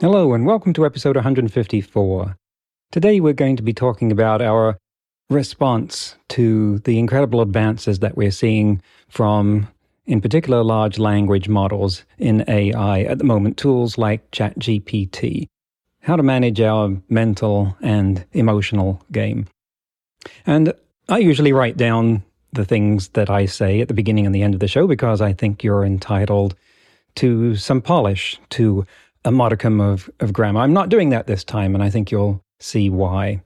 Hello, and welcome to episode 154. Today, we're going to be talking about our response to the incredible advances that we're seeing from, in particular, large language models in AI at the moment, tools like ChatGPT, how to manage our mental and emotional game. And I usually write down the things that I say at the beginning and the end of the show because I think you're entitled to some polish, to a modicum of, of grammar. I'm not doing that this time, and I think you'll see why.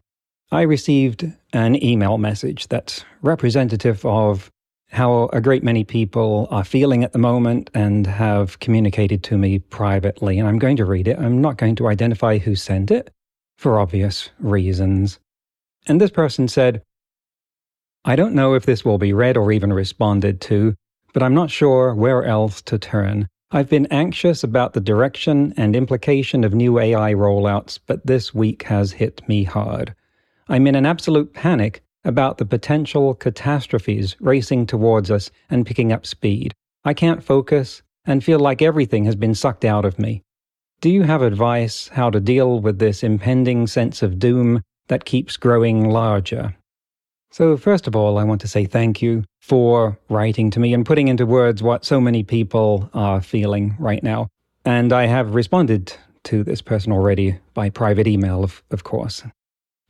I received an email message that's representative of how a great many people are feeling at the moment and have communicated to me privately. And I'm going to read it. I'm not going to identify who sent it for obvious reasons. And this person said, I don't know if this will be read or even responded to, but I'm not sure where else to turn. I've been anxious about the direction and implication of new AI rollouts, but this week has hit me hard. I'm in an absolute panic about the potential catastrophes racing towards us and picking up speed. I can't focus and feel like everything has been sucked out of me. Do you have advice how to deal with this impending sense of doom that keeps growing larger? So, first of all, I want to say thank you for writing to me and putting into words what so many people are feeling right now. And I have responded to this person already by private email, of, of course.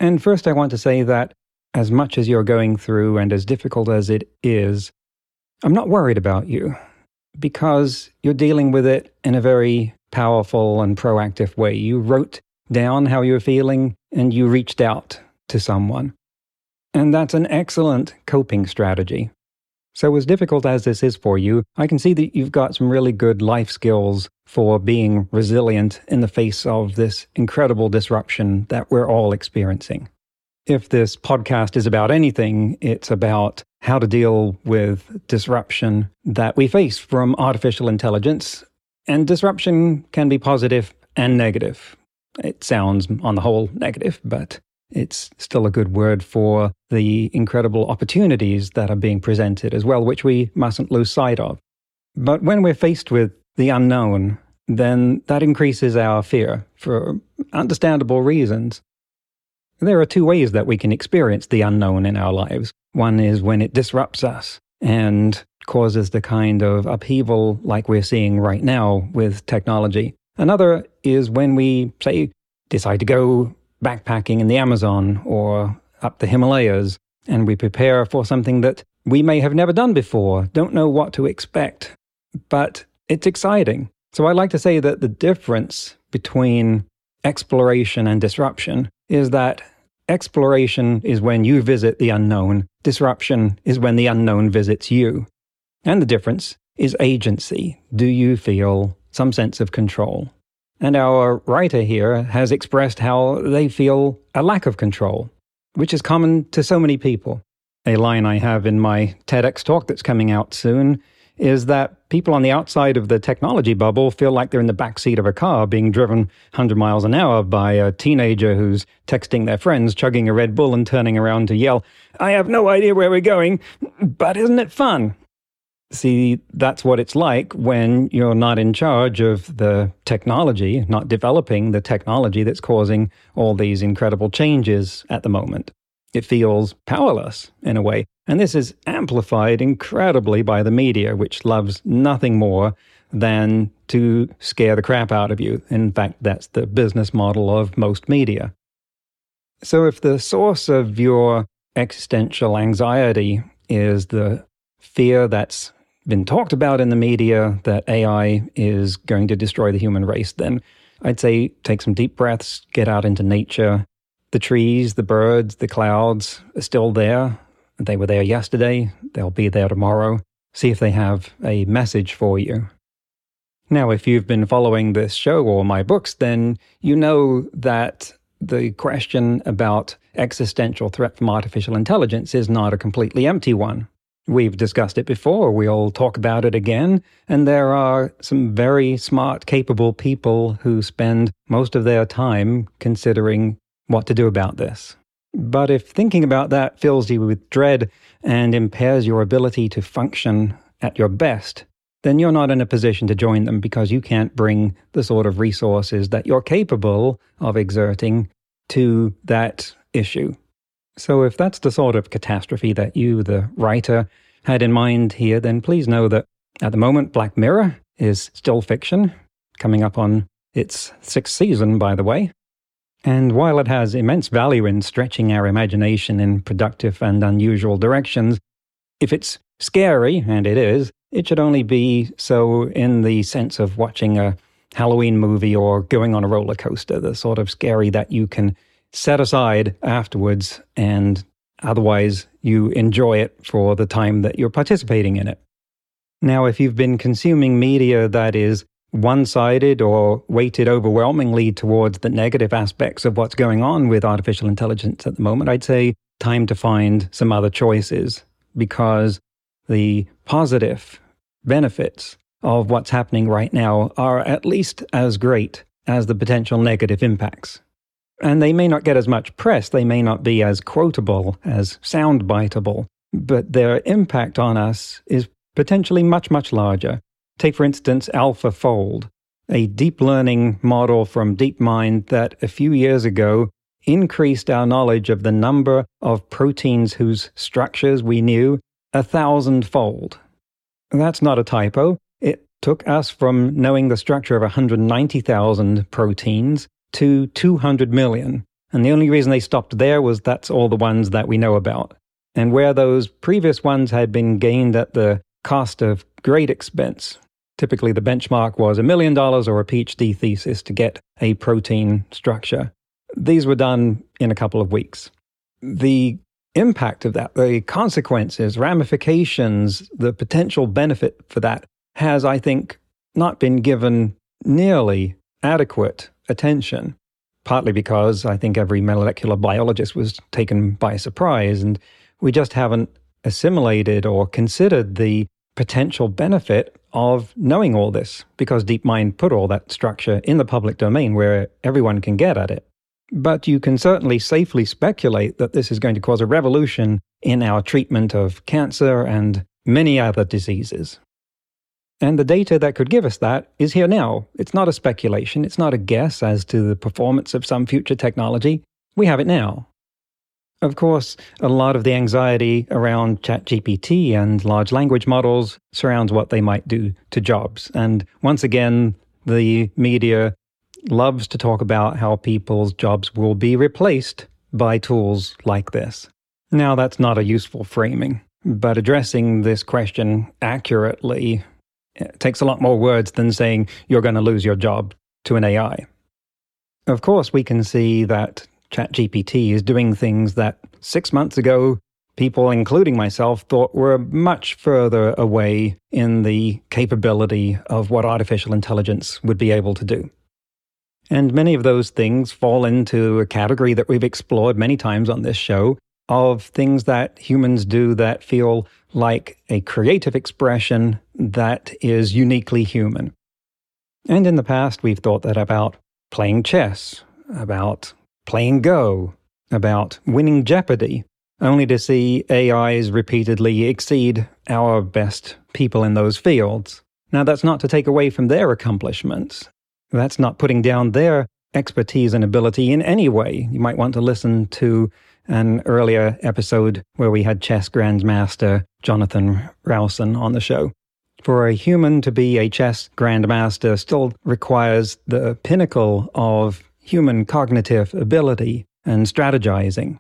And first, I want to say that as much as you're going through and as difficult as it is, I'm not worried about you because you're dealing with it in a very powerful and proactive way. You wrote down how you're feeling and you reached out to someone. And that's an excellent coping strategy. So, as difficult as this is for you, I can see that you've got some really good life skills for being resilient in the face of this incredible disruption that we're all experiencing. If this podcast is about anything, it's about how to deal with disruption that we face from artificial intelligence. And disruption can be positive and negative. It sounds, on the whole, negative, but it's still a good word for the incredible opportunities that are being presented as well, which we mustn't lose sight of. But when we're faced with the unknown, then that increases our fear for understandable reasons. There are two ways that we can experience the unknown in our lives. One is when it disrupts us and causes the kind of upheaval like we're seeing right now with technology. Another is when we, say, decide to go backpacking in the Amazon or up the Himalayas, and we prepare for something that we may have never done before, don't know what to expect, but it's exciting. So I like to say that the difference between exploration and disruption is that exploration is when you visit the unknown, disruption is when the unknown visits you. And the difference is agency. Do you feel some sense of control? And our writer here has expressed how they feel a lack of control, which is common to so many people. A line I have in my TEDx talk that's coming out soon is that people on the outside of the technology bubble feel like they're in the back seat of a car being driven 100 miles an hour by a teenager who's texting their friends, chugging a Red Bull, and turning around to yell, I have no idea where we're going, but isn't it fun? See, that's what it's like when you're not in charge of the technology, not developing the technology that's causing all these incredible changes at the moment. It feels powerless in a way. And this is amplified incredibly by the media, which loves nothing more than to scare the crap out of you. In fact, that's the business model of most media. So if the source of your existential anxiety is the fear that's been talked about in the media that AI is going to destroy the human race, then I'd say take some deep breaths, get out into nature. The trees, the birds, the clouds are still there. They were there yesterday, they'll be there tomorrow. See if they have a message for you. Now, if you've been following this show or my books, then you know that the question about existential threat from artificial intelligence is not a completely empty one. We've discussed it before, we'll talk about it again, and there are some very smart, capable people who spend most of their time considering what to do about this. But if thinking about that fills you with dread and impairs your ability to function at your best, then you're not in a position to join them because you can't bring the sort of resources that you're capable of exerting to that issue. So, if that's the sort of catastrophe that you, the writer, had in mind here, then please know that at the moment, Black Mirror is still fiction, coming up on its sixth season, by the way. And while it has immense value in stretching our imagination in productive and unusual directions, if it's scary, and it is, it should only be so in the sense of watching a Halloween movie or going on a roller coaster, the sort of scary that you can set aside afterwards and otherwise you enjoy it for the time that you're participating in it. Now, if you've been consuming media that is one sided or weighted overwhelmingly towards the negative aspects of what's going on with artificial intelligence at the moment, I'd say time to find some other choices because the positive benefits of what's happening right now are at least as great as the potential negative impacts. And they may not get as much press, they may not be as quotable, as soundbiteable, but their impact on us is potentially much, much larger. Take, for instance, AlphaFold, a deep learning model from DeepMind that a few years ago increased our knowledge of the number of proteins whose structures we knew a thousandfold. That's not a typo. It took us from knowing the structure of 190,000 proteins to 200 million. And the only reason they stopped there was that's all the ones that we know about. And where those previous ones had been gained at the cost of great expense, typically the benchmark was a million dollars or a PhD thesis to get a protein structure. These were done in a couple of weeks. The impact of that, the consequences, ramifications, the potential benefit for that has, I think, not been given nearly adequate attention, partly because I think every molecular biologist was taken by surprise, and we just haven't assimilated or considered the potential benefit of knowing all this, because DeepMind put all that structure in the public domain where everyone can get at it. But you can certainly safely speculate that this is going to cause a revolution in our treatment of cancer and many other diseases. And the data that could give us that is here now. It's not a speculation, it's not a guess as to the performance of some future technology. We have it now. Of course, a lot of the anxiety around ChatGPT and large language models surrounds what they might do to jobs. And once again, the media loves to talk about how people's jobs will be replaced by tools like this. Now, that's not a useful framing, but addressing this question accurately it takes a lot more words than saying you're going to lose your job to an AI. Of course, we can see that ChatGPT is doing things that six months ago, people, including myself, thought were much further away in the capability of what artificial intelligence would be able to do. And many of those things fall into a category that we've explored many times on this show of things that humans do that feel like a creative expression that is uniquely human. And in the past, we've thought that about playing chess, about playing Go, about winning Jeopardy, only to see AIs repeatedly exceed our best people in those fields. Now, that's not to take away from their accomplishments. That's not putting down their expertise and ability in any way. You might want to listen to an earlier episode where we had chess grandmaster Jonathan Rowson on the show. For a human to be a chess grandmaster still requires the pinnacle of human cognitive ability and strategizing.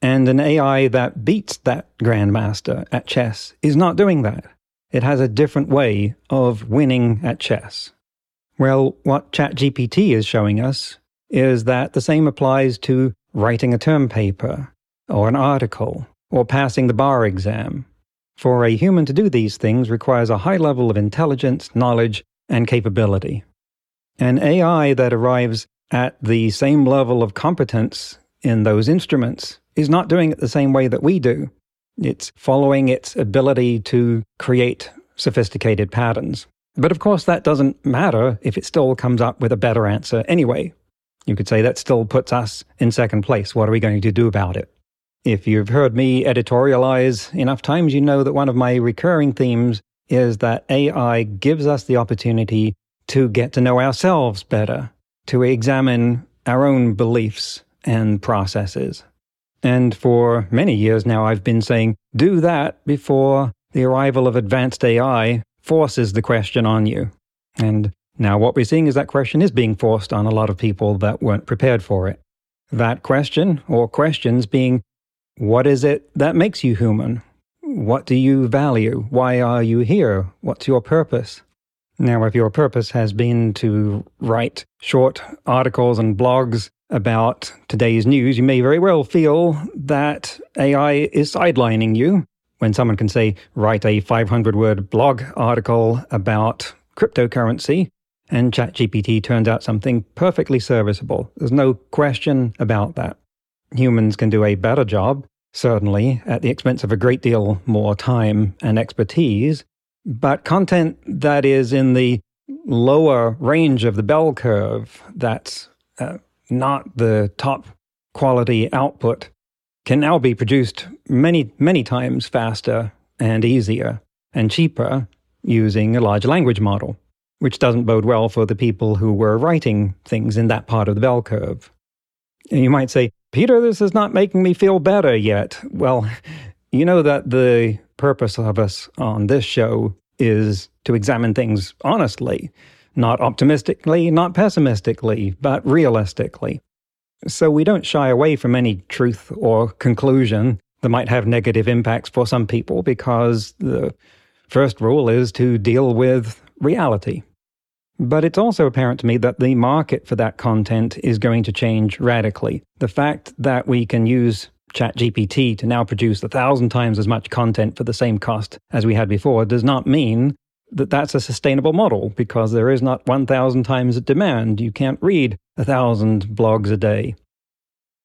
And an AI that beats that grandmaster at chess is not doing that. It has a different way of winning at chess. Well, what ChatGPT is showing us is that the same applies to writing a term paper, or an article, or passing the bar exam. For a human to do these things requires a high level of intelligence, knowledge, and capability. An AI that arrives at the same level of competence in those instruments is not doing it the same way that we do. It's following its ability to create sophisticated patterns. But of course, that doesn't matter if it still comes up with a better answer anyway. You could say that still puts us in second place. What are we going to do about it? If you've heard me editorialize enough times, you know that one of my recurring themes is that AI gives us the opportunity to get to know ourselves better, to examine our own beliefs and processes. And for many years now, I've been saying, do that before the arrival of advanced AI forces the question on you. And now what we're seeing is that question is being forced on a lot of people that weren't prepared for it. That question, or questions, being what is it that makes you human? What do you value? Why are you here? What's your purpose? Now, if your purpose has been to write short articles and blogs about today's news, you may very well feel that AI is sidelining you. When someone can say, write a 500 word blog article about cryptocurrency, and ChatGPT turns out something perfectly serviceable. There's no question about that. Humans can do a better job, certainly, at the expense of a great deal more time and expertise, but content that is in the lower range of the bell curve, that's uh, not the top quality output, can now be produced many, many times faster and easier and cheaper using a large language model, which doesn't bode well for the people who were writing things in that part of the bell curve. And you might say, Peter, this is not making me feel better yet. Well, you know that the purpose of us on this show is to examine things honestly, not optimistically, not pessimistically, but realistically. So we don't shy away from any truth or conclusion that might have negative impacts for some people because the first rule is to deal with reality. But it's also apparent to me that the market for that content is going to change radically. The fact that we can use ChatGPT to now produce a thousand times as much content for the same cost as we had before does not mean that that's a sustainable model because there is not 1,000 times the demand. You can't read a thousand blogs a day.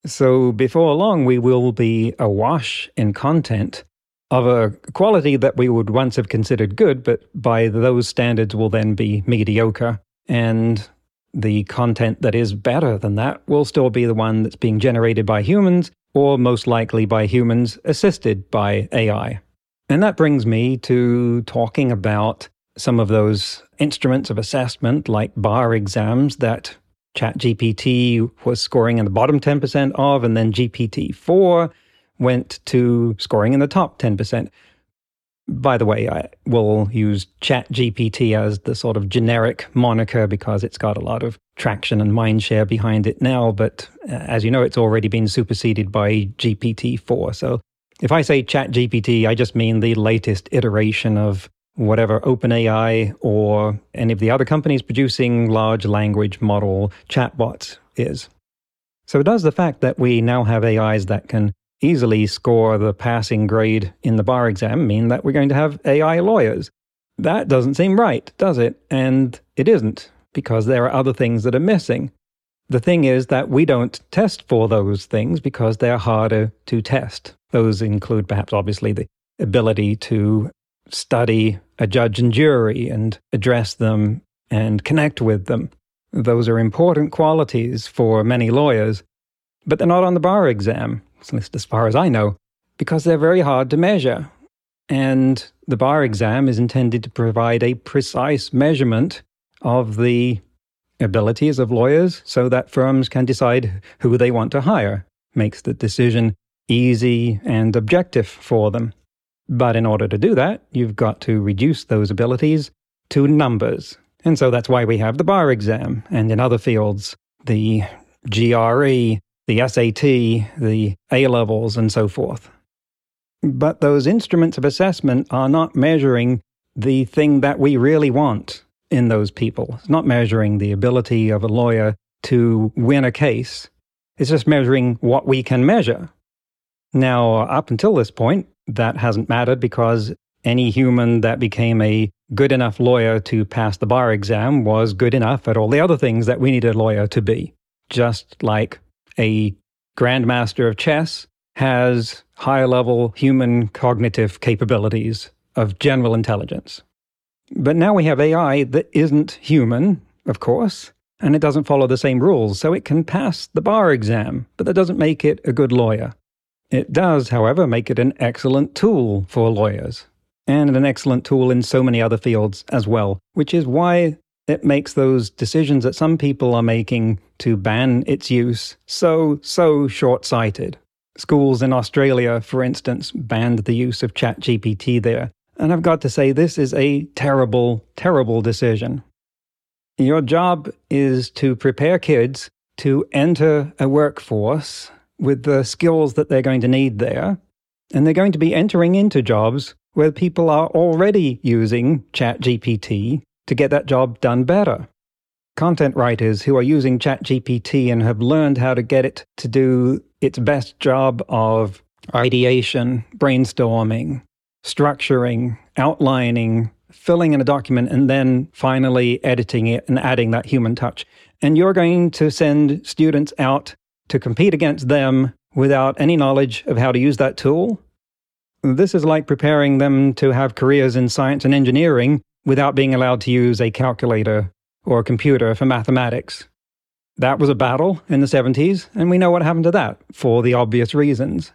So before long, we will be awash in content of a quality that we would once have considered good, but by those standards will then be mediocre. And the content that is better than that will still be the one that's being generated by humans, or most likely by humans assisted by AI. And that brings me to talking about some of those instruments of assessment, like bar exams, that ChatGPT was scoring in the bottom 10% of, and then GPT 4 went to scoring in the top 10%. By the way, I will use ChatGPT as the sort of generic moniker because it's got a lot of traction and mindshare behind it now. But uh, as you know, it's already been superseded by GPT 4. So if I say ChatGPT, I just mean the latest iteration of whatever OpenAI or any of the other companies producing large language model chatbots is. So does the fact that we now have AIs that can easily score the passing grade in the bar exam mean that we're going to have AI lawyers? That doesn't seem right, does it? And it isn't, because there are other things that are missing. The thing is that we don't test for those things because they're harder to test. Those include perhaps obviously the ability to study a judge and jury and address them and connect with them. Those are important qualities for many lawyers, but they're not on the bar exam, at least as far as I know, because they're very hard to measure. And the bar exam is intended to provide a precise measurement of the abilities of lawyers so that firms can decide who they want to hire, makes the decision easy and objective for them. But in order to do that, you've got to reduce those abilities to numbers. And so that's why we have the bar exam, and in other fields, the GRE, the SAT, the A levels, and so forth. But those instruments of assessment are not measuring the thing that we really want in those people. It's not measuring the ability of a lawyer to win a case. It's just measuring what we can measure. Now, up until this point, that hasn't mattered because any human that became a good enough lawyer to pass the bar exam was good enough at all the other things that we need a lawyer to be. Just like a grandmaster of chess has high level human cognitive capabilities of general intelligence. But now we have AI that isn't human, of course, and it doesn't follow the same rules, so it can pass the bar exam, but that doesn't make it a good lawyer. It does, however, make it an excellent tool for lawyers, and an excellent tool in so many other fields as well, which is why it makes those decisions that some people are making to ban its use so, so short sighted. Schools in Australia, for instance, banned the use of ChatGPT there. And I've got to say, this is a terrible, terrible decision. Your job is to prepare kids to enter a workforce with the skills that they're going to need there. And they're going to be entering into jobs where people are already using ChatGPT to get that job done better. Content writers who are using ChatGPT and have learned how to get it to do its best job of ideation, brainstorming, structuring, outlining, filling in a document, and then finally editing it and adding that human touch. And you're going to send students out to compete against them without any knowledge of how to use that tool. This is like preparing them to have careers in science and engineering without being allowed to use a calculator or a computer for mathematics. That was a battle in the 70s, and we know what happened to that for the obvious reasons.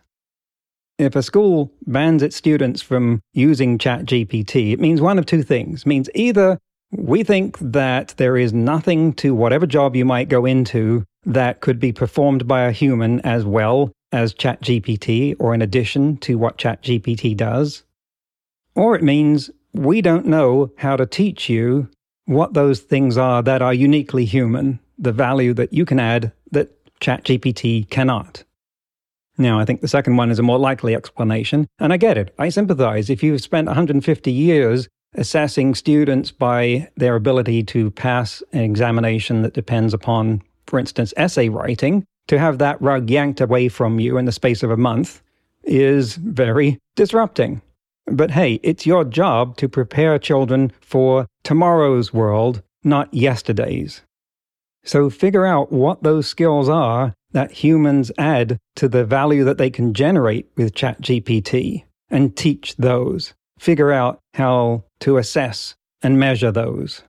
If a school bans its students from using ChatGPT, it means one of two things. It means either we think that there is nothing to whatever job you might go into that could be performed by a human as well as ChatGPT or in addition to what ChatGPT does. Or it means we don't know how to teach you what those things are that are uniquely human, the value that you can add that ChatGPT cannot. Now, I think the second one is a more likely explanation, and I get it. I sympathize. If you've spent 150 years assessing students by their ability to pass an examination that depends upon, for instance, essay writing, to have that rug yanked away from you in the space of a month is very disrupting. But hey, it's your job to prepare children for tomorrow's world, not yesterday's. So figure out what those skills are that humans add to the value that they can generate with ChatGPT and teach those. Figure out how to assess and measure those.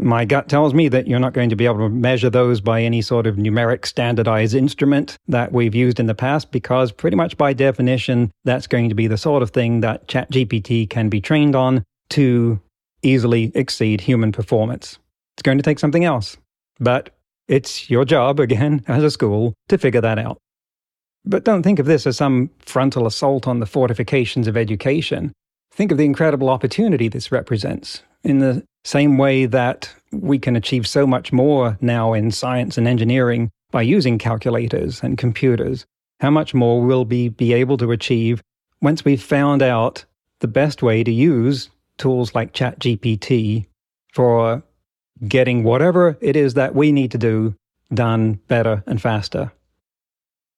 My gut tells me that you're not going to be able to measure those by any sort of numeric standardized instrument that we've used in the past, because pretty much by definition, that's going to be the sort of thing that ChatGPT can be trained on to easily exceed human performance. It's going to take something else. But it's your job, again, as a school, to figure that out. But don't think of this as some frontal assault on the fortifications of education. Think of the incredible opportunity this represents in the same way that we can achieve so much more now in science and engineering by using calculators and computers, how much more we'll be, be able to achieve once we've found out the best way to use tools like ChatGPT for getting whatever it is that we need to do done better and faster.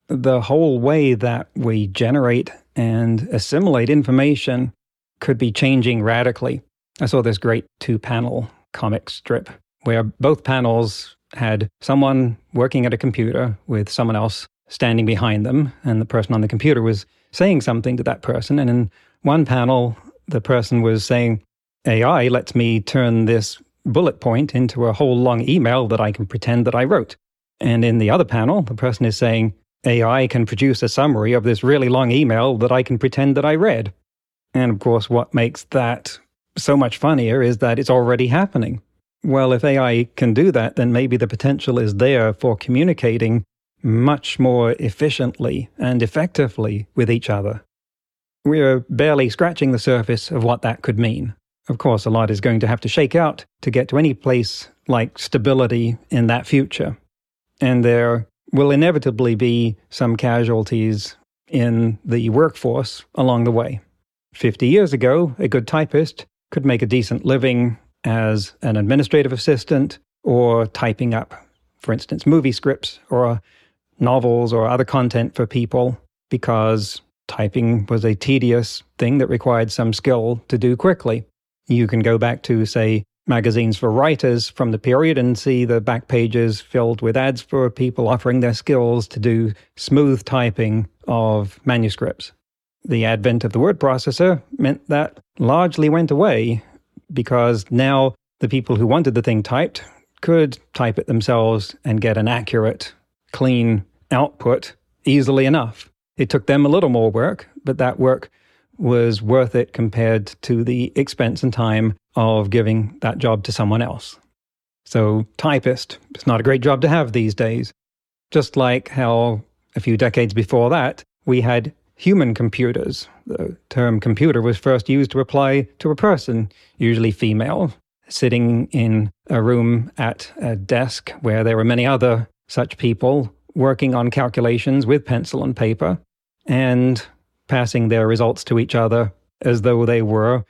The whole way that we generate and assimilate information could be changing radically. I saw this great two panel comic strip where both panels had someone working at a computer with someone else standing behind them, and the person on the computer was saying something to that person. And in one panel, the person was saying, AI lets me turn this bullet point into a whole long email that I can pretend that I wrote. And in the other panel, the person is saying, AI can produce a summary of this really long email that I can pretend that I read. And of course, what makes that so much funnier is that it's already happening. Well, if AI can do that, then maybe the potential is there for communicating much more efficiently and effectively with each other. We're barely scratching the surface of what that could mean. Of course, a lot is going to have to shake out to get to any place like stability in that future. And there will inevitably be some casualties in the workforce along the way. 50 years ago, a good typist could make a decent living as an administrative assistant or typing up, for instance, movie scripts or novels or other content for people because typing was a tedious thing that required some skill to do quickly. You can go back to, say, magazines for writers from the period and see the back pages filled with ads for people offering their skills to do smooth typing of manuscripts. The advent of the word processor meant that largely went away because now the people who wanted the thing typed could type it themselves and get an accurate, clean output easily enough. It took them a little more work, but that work was worth it compared to the expense and time of giving that job to someone else. So, typist, it's not a great job to have these days. Just like how a few decades before that, we had human computers. The term computer was first used to apply to a person, usually female, sitting in a room at a desk where there were many other such people working on calculations with pencil and paper and passing their results to each other as though they were,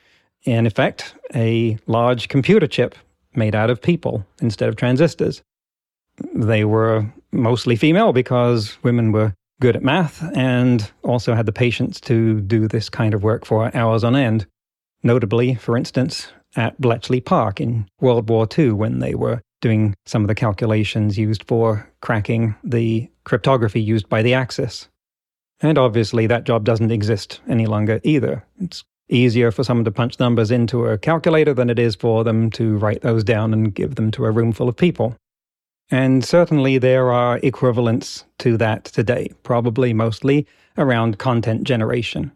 in effect, a large computer chip made out of people instead of transistors. They were mostly female because women were good at math and also had the patience to do this kind of work for hours on end. Notably, for instance, at Bletchley Park in World War II when they were doing some of the calculations used for cracking the cryptography used by the Axis. And obviously, that job doesn't exist any longer either. It's easier for someone to punch numbers into a calculator than it is for them to write those down and give them to a room full of people. And certainly there are equivalents to that today, probably mostly around content generation.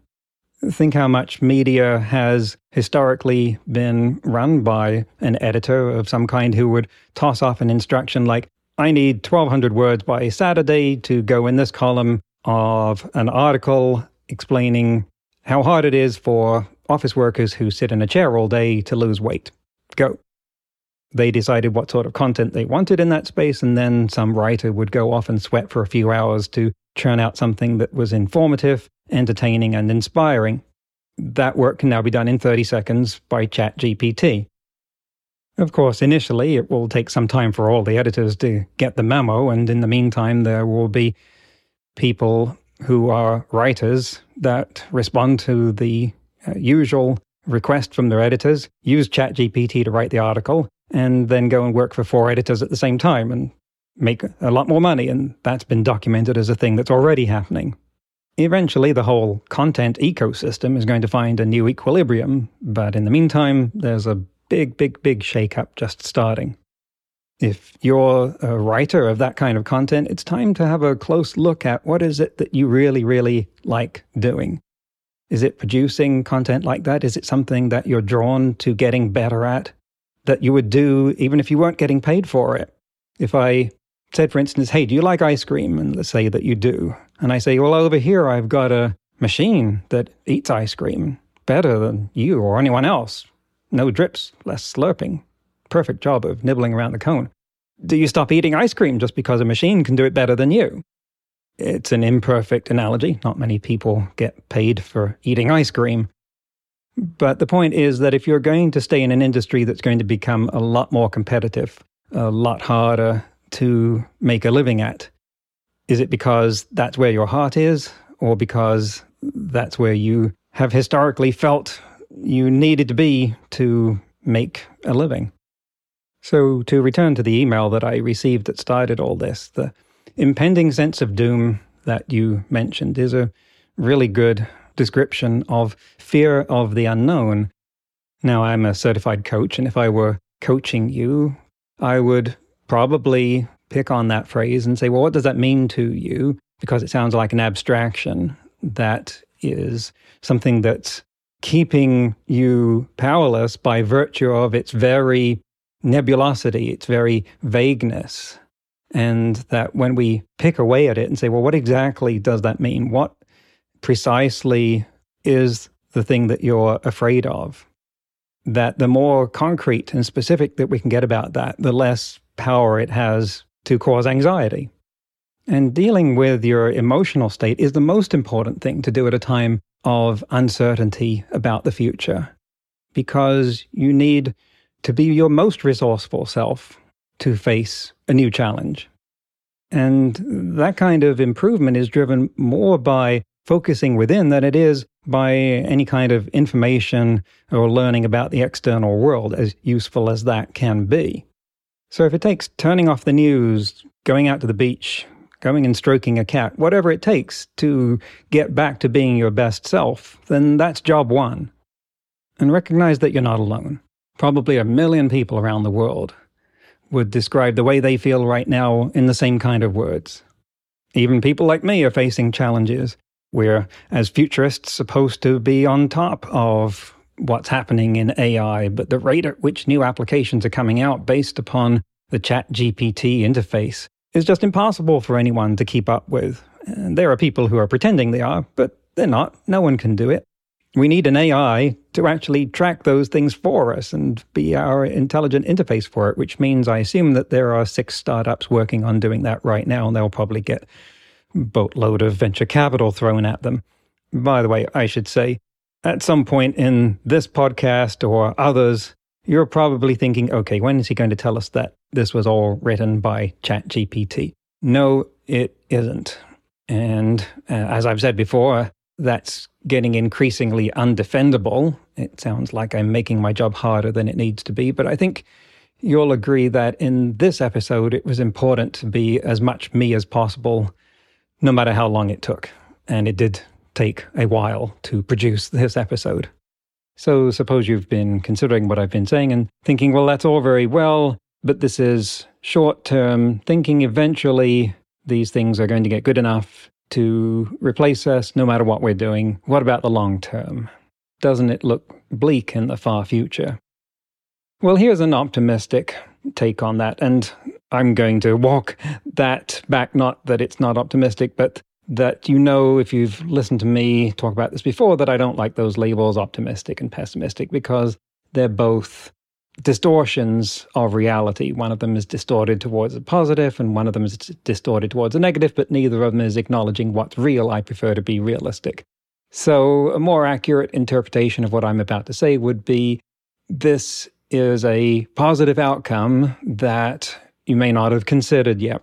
Think how much media has historically been run by an editor of some kind who would toss off an instruction like, I need 1200 words by Saturday to go in this column of an article explaining how hard it is for office workers who sit in a chair all day to lose weight. Go. They decided what sort of content they wanted in that space, and then some writer would go off and sweat for a few hours to churn out something that was informative, entertaining, and inspiring. That work can now be done in 30 seconds by ChatGPT. Of course, initially it will take some time for all the editors to get the memo, and in the meantime, there will be people who are writers that respond to the uh, usual request from their editors, use ChatGPT to write the article, and then go and work for four editors at the same time and make a lot more money. And that's been documented as a thing that's already happening. Eventually, the whole content ecosystem is going to find a new equilibrium, but in the meantime, there's a big, big, big shakeup just starting. If you're a writer of that kind of content, it's time to have a close look at what is it that you really, really like doing. Is it producing content like that? Is it something that you're drawn to getting better at? That you would do even if you weren't getting paid for it. If I said, for instance, hey, do you like ice cream? And let's say that you do. And I say, well, over here, I've got a machine that eats ice cream better than you or anyone else. No drips, less slurping. Perfect job of nibbling around the cone. Do you stop eating ice cream just because a machine can do it better than you? It's an imperfect analogy. Not many people get paid for eating ice cream. But the point is that if you're going to stay in an industry that's going to become a lot more competitive, a lot harder to make a living at, is it because that's where your heart is, or because that's where you have historically felt you needed to be to make a living? So, to return to the email that I received that started all this, the impending sense of doom that you mentioned is a really good description of fear of the unknown. Now, I'm a certified coach, and if I were coaching you, I would probably pick on that phrase and say, well, what does that mean to you? Because it sounds like an abstraction that is something that's keeping you powerless by virtue of its very nebulosity, its very vagueness. And that when we pick away at it and say, well, what exactly does that mean? What precisely is the thing that you're afraid of. That the more concrete and specific that we can get about that, the less power it has to cause anxiety. And dealing with your emotional state is the most important thing to do at a time of uncertainty about the future, because you need to be your most resourceful self to face a new challenge. And that kind of improvement is driven more by focusing within than it is by any kind of information or learning about the external world, as useful as that can be. So if it takes turning off the news, going out to the beach, going and stroking a cat, whatever it takes to get back to being your best self, then that's job one. And recognize that you're not alone. Probably a million people around the world would describe the way they feel right now in the same kind of words. Even people like me are facing challenges. We're, as futurists, supposed to be on top of what's happening in AI, but the rate at which new applications are coming out based upon the Chat GPT interface is just impossible for anyone to keep up with. And there are people who are pretending they are, but they're not. No one can do it. We need an AI to actually track those things for us and be our intelligent interface for it, which means I assume that there are six startups working on doing that right now, and they'll probably get boatload of venture capital thrown at them. By the way, I should say, at some point in this podcast or others, you're probably thinking, okay, when is he going to tell us that this was all written by ChatGPT? No, it isn't. And uh, as I've said before, that's getting increasingly undefendable. It sounds like I'm making my job harder than it needs to be, but I think you'll agree that in this episode, it was important to be as much me as possible, no matter how long it took. And it did take a while to produce this episode. So, suppose you've been considering what I've been saying and thinking, well, that's all very well, but this is short term thinking. Eventually, these things are going to get good enough to replace us no matter what we're doing. What about the long term? Doesn't it look bleak in the far future? Well, here's an optimistic take on that. And I'm going to walk that back, not that it's not optimistic, but that you know, if you've listened to me talk about this before, that I don't like those labels optimistic and pessimistic because they're both distortions of reality. One of them is distorted towards a positive, and one of them is distorted towards a negative, but neither of them is acknowledging what's real. I prefer to be realistic. So, a more accurate interpretation of what I'm about to say would be this is a positive outcome that you may not have considered yet.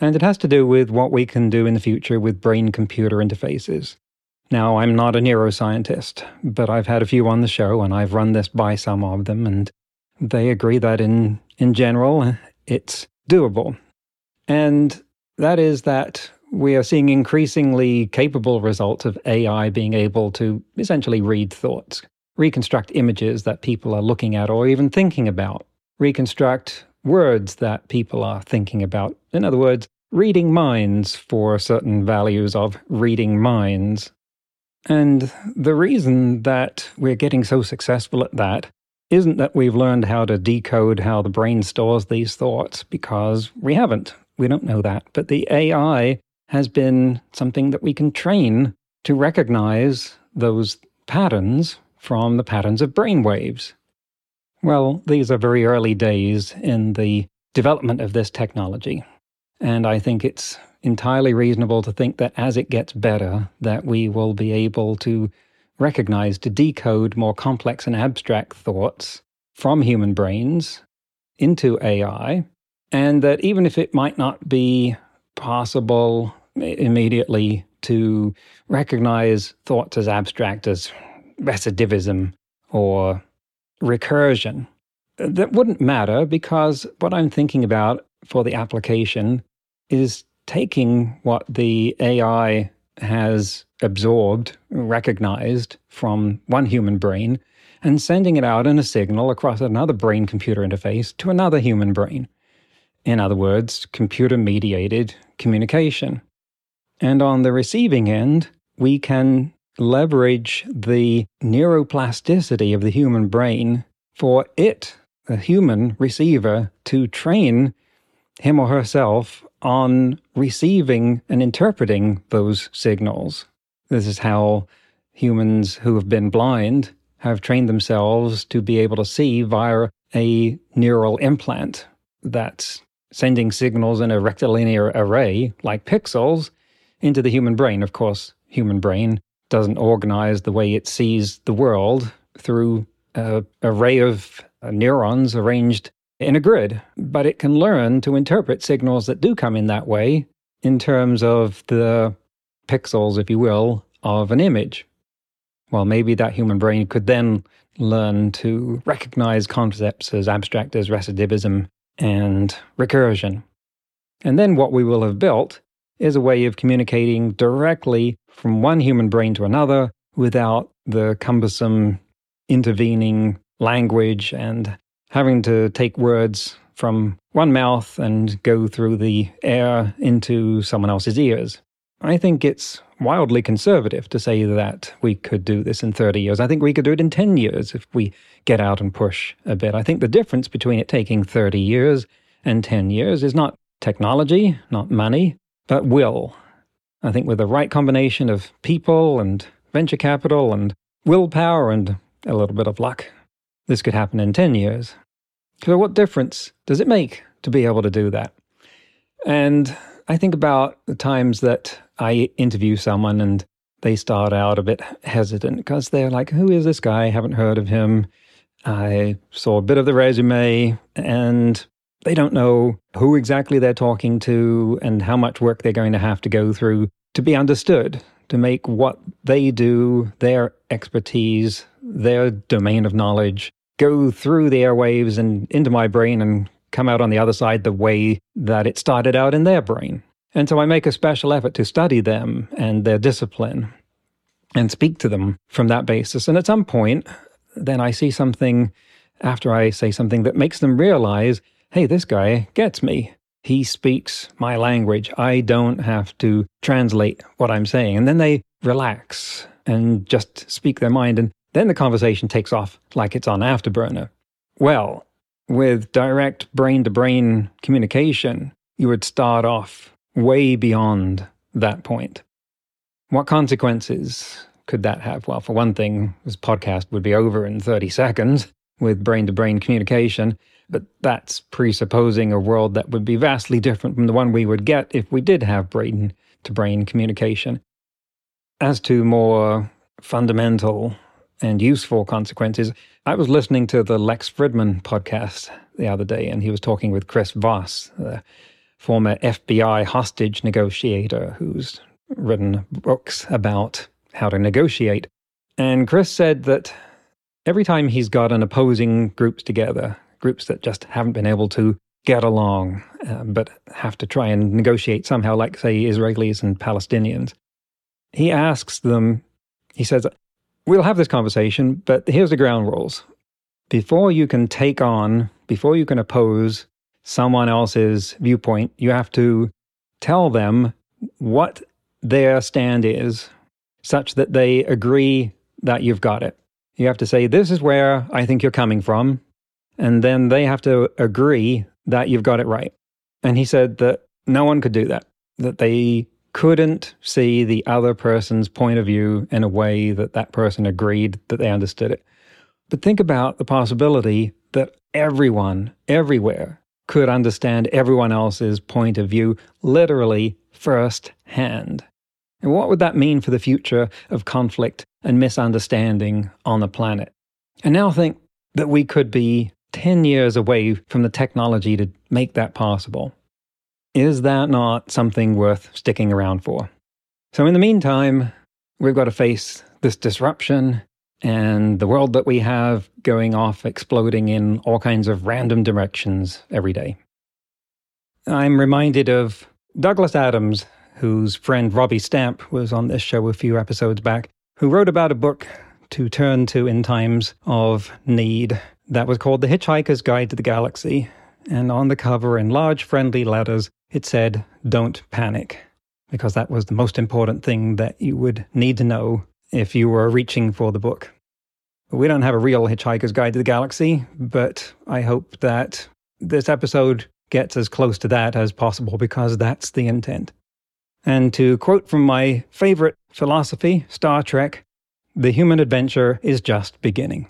And it has to do with what we can do in the future with brain computer interfaces. Now, I'm not a neuroscientist, but I've had a few on the show and I've run this by some of them, and they agree that in, in general, it's doable. And that is that we are seeing increasingly capable results of AI being able to essentially read thoughts, reconstruct images that people are looking at or even thinking about, reconstruct words that people are thinking about. In other words, reading minds for certain values of reading minds. And the reason that we're getting so successful at that isn't that we've learned how to decode how the brain stores these thoughts, because we haven't. We don't know that. But the AI has been something that we can train to recognize those patterns from the patterns of brain waves. Well, these are very early days in the development of this technology. And I think it's entirely reasonable to think that as it gets better, that we will be able to recognize to decode more complex and abstract thoughts from human brains into AI, and that even if it might not be possible immediately to recognize thoughts as abstract as recidivism or recursion, that wouldn't matter because what I'm thinking about for the application is taking what the AI has absorbed, recognized from one human brain, and sending it out in a signal across another brain computer interface to another human brain. In other words, computer mediated communication. And on the receiving end, we can leverage the neuroplasticity of the human brain for it, the human receiver, to train him or herself on receiving and interpreting those signals. This is how humans who have been blind have trained themselves to be able to see via a neural implant that's sending signals in a rectilinear array, like pixels, into the human brain. Of course, human brain doesn't organize the way it sees the world through an array of neurons arranged in a grid, but it can learn to interpret signals that do come in that way in terms of the pixels, if you will, of an image. well, maybe that human brain could then learn to recognize concepts as abstract as recidivism and recursion. And then what we will have built is a way of communicating directly from one human brain to another without the cumbersome intervening language and having to take words from one mouth and go through the air into someone else's ears. I think it's wildly conservative to say that we could do this in 30 years. I think we could do it in 10 years if we get out and push a bit. I think the difference between it taking 30 years and 10 years is not technology, not money, but will. I think with the right combination of people and venture capital and willpower and a little bit of luck, this could happen in 10 years. So, what difference does it make to be able to do that? And I think about the times that I interview someone and they start out a bit hesitant because they're like, Who is this guy? I haven't heard of him. I saw a bit of the resume and they don't know who exactly they're talking to and how much work they're going to have to go through to be understood, to make what they do, their expertise, their domain of knowledge, go through the airwaves and into my brain and come out on the other side the way that it started out in their brain. And so I make a special effort to study them and their discipline and speak to them from that basis. And at some point, then I see something after I say something that makes them realize hey, this guy gets me. He speaks my language. I don't have to translate what I'm saying. And then they relax and just speak their mind. And then the conversation takes off like it's on afterburner. Well, with direct brain to brain communication, you would start off way beyond that point. What consequences could that have? Well, for one thing, this podcast would be over in 30 seconds with brain to brain communication. But that's presupposing a world that would be vastly different from the one we would get if we did have brain to brain communication. As to more fundamental and useful consequences, I was listening to the Lex Fridman podcast the other day, and he was talking with Chris Voss, the former FBI hostage negotiator who's written books about how to negotiate. And Chris said that every time he's got an opposing groups together, groups that just haven't been able to get along, uh, but have to try and negotiate somehow, like, say, Israelis and Palestinians. He asks them, he says, We'll have this conversation, but here's the ground rules. Before you can take on, before you can oppose someone else's viewpoint, you have to tell them what their stand is such that they agree that you've got it. You have to say, This is where I think you're coming from and then they have to agree that you've got it right. And he said that no one could do that, that they couldn't see the other person's point of view in a way that that person agreed that they understood it. But think about the possibility that everyone, everywhere, could understand everyone else's point of view literally firsthand. And what would that mean for the future of conflict and misunderstanding on the planet? And now think that we could be 10 years away from the technology to make that possible. Is that not something worth sticking around for? So, in the meantime, we've got to face this disruption and the world that we have going off exploding in all kinds of random directions every day. I'm reminded of Douglas Adams, whose friend Robbie Stamp was on this show a few episodes back, who wrote about a book to turn to in times of need that was called The Hitchhiker's Guide to the Galaxy. And on the cover, in large friendly letters, it said, Don't panic, because that was the most important thing that you would need to know if you were reaching for the book. We don't have a real Hitchhiker's Guide to the Galaxy, but I hope that this episode gets as close to that as possible because that's the intent. And to quote from my favorite philosophy, Star Trek, the human adventure is just beginning.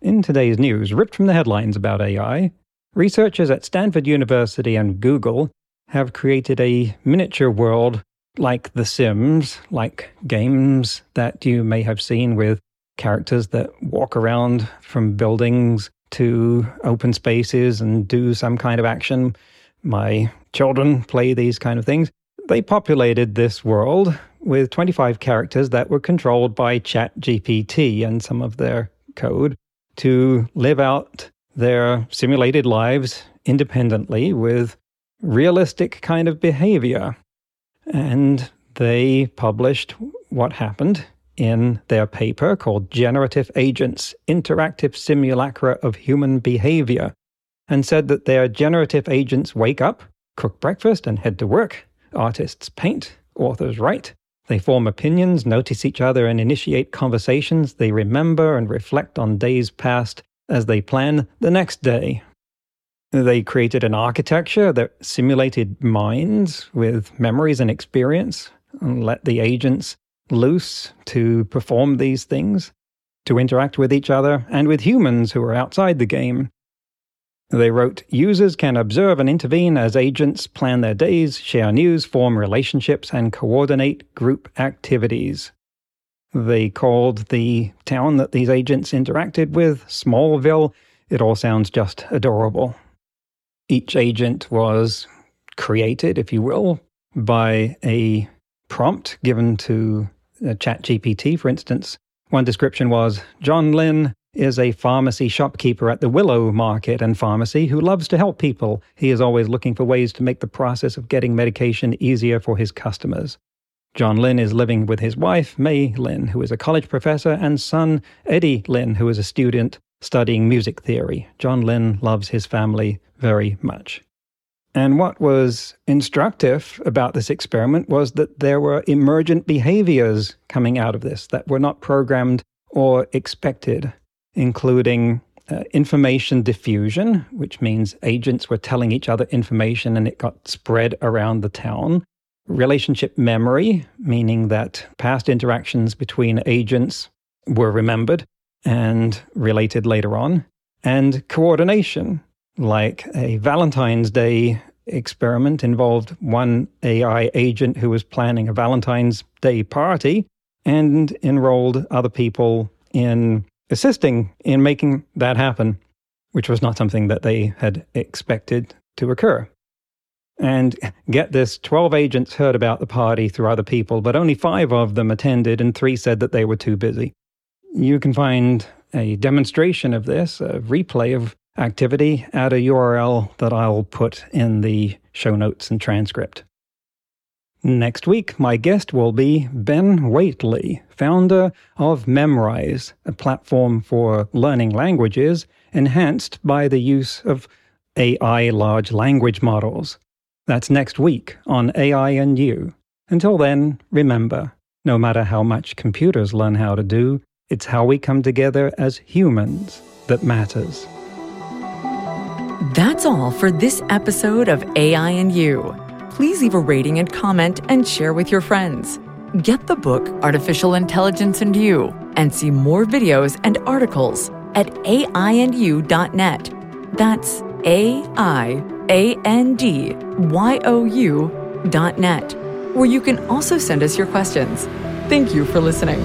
In today's news, ripped from the headlines about AI, researchers at Stanford University and Google have created a miniature world like The Sims, like games that you may have seen with characters that walk around from buildings to open spaces and do some kind of action. My children play these kind of things. they populated this world with 25 characters that were controlled by ChatGPT and some of their code to live out their simulated lives independently with realistic kind of behavior. And they published what happened in their paper called Generative Agents Interactive Simulacra of Human Behavior and said that their generative agents wake up, cook breakfast, and head to work. Artists paint, authors write. They form opinions, notice each other, and initiate conversations. They remember and reflect on days past as they plan the next day. They created an architecture that simulated minds with memories and experience and let the agents loose to perform these things, to interact with each other and with humans who are outside the game. They wrote Users can observe and intervene as agents plan their days, share news, form relationships, and coordinate group activities. They called the town that these agents interacted with Smallville. It all sounds just adorable. Each agent was created, if you will, by a prompt given to uh, ChatGPT, for instance. One description was John Lin is a pharmacy shopkeeper at the Willow Market and Pharmacy who loves to help people. He is always looking for ways to make the process of getting medication easier for his customers. John Lin is living with his wife, Mei Lin, who is a college professor, and son, Eddy Lin, who is a student studying music theory. John Lin loves his family very much. And what was instructive about this experiment was that there were emergent behaviors coming out of this that were not programmed or expected, including uh, information diffusion, which means agents were telling each other information and it got spread around the town. Relationship memory, meaning that past interactions between agents were remembered and related later on. And coordination, like a Valentine's Day experiment involved one AI agent who was planning a Valentine's Day party and enrolled other people in assisting in making that happen, which was not something that they had expected to occur. And get this 12 agents heard about the party through other people, but only five of them attended, and three said that they were too busy. You can find a demonstration of this, a replay of activity at a URL that I'll put in the show notes and transcript. Next week, my guest will be Ben Whately, founder of Memrise, a platform for learning languages enhanced by the use of AI large language models. That's next week on AI and You. Until then, remember no matter how much computers learn how to do, it's how we come together as humans that matters. That's all for this episode of AI and You. Please leave a rating and comment and share with your friends. Get the book Artificial Intelligence and You and see more videos and articles at aiandyou.net. That's A I A N D Y O U dot net, where you can also send us your questions. Thank you for listening.